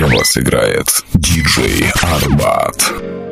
Для вас играет диджей Арбат.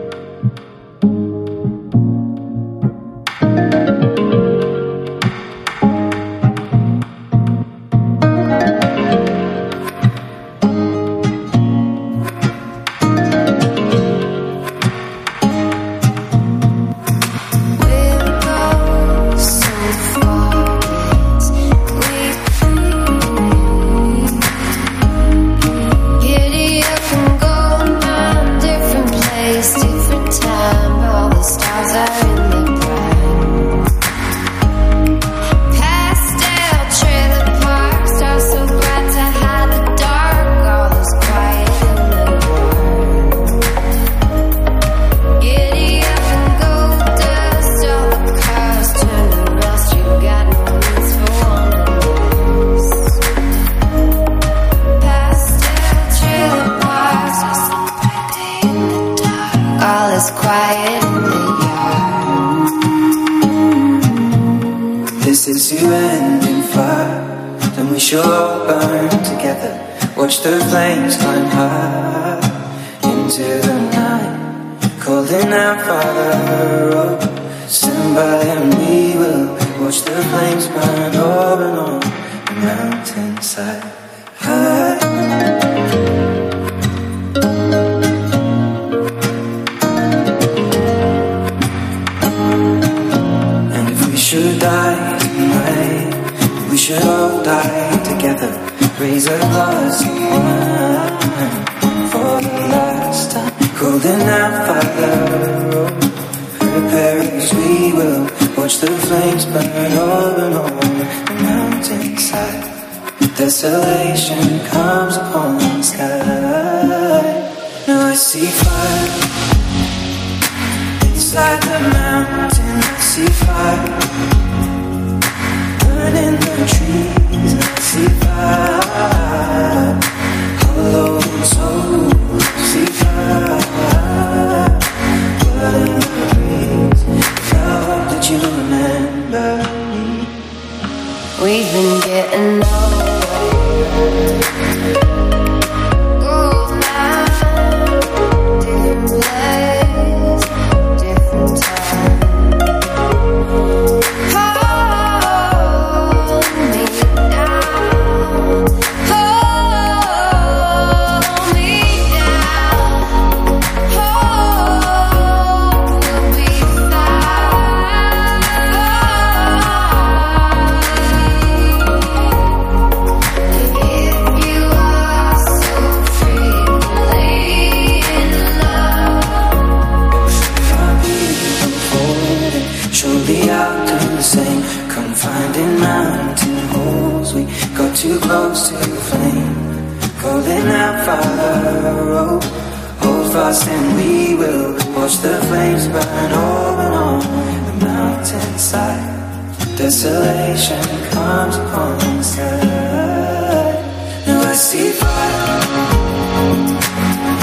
And if we should die tonight, we should all die together. Raise a glass for the last time. Golden Apple, her Paris, we will watch the flames burn over and over. Desolation comes upon the sky. Now I see fire inside the mountain. I see fire burning the trees. I see fire hollow souls. I see fire Burning in the breeze. I hope that you remember me. We've been getting old. Thank you. desolation comes upon the sky, Now I see fire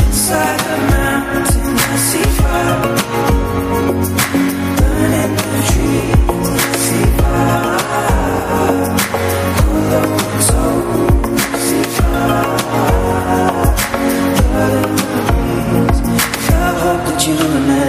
inside the mountain. I see fire burning the trees. I see fire through the soul. I see fire burning the breeze. I hope that you remember.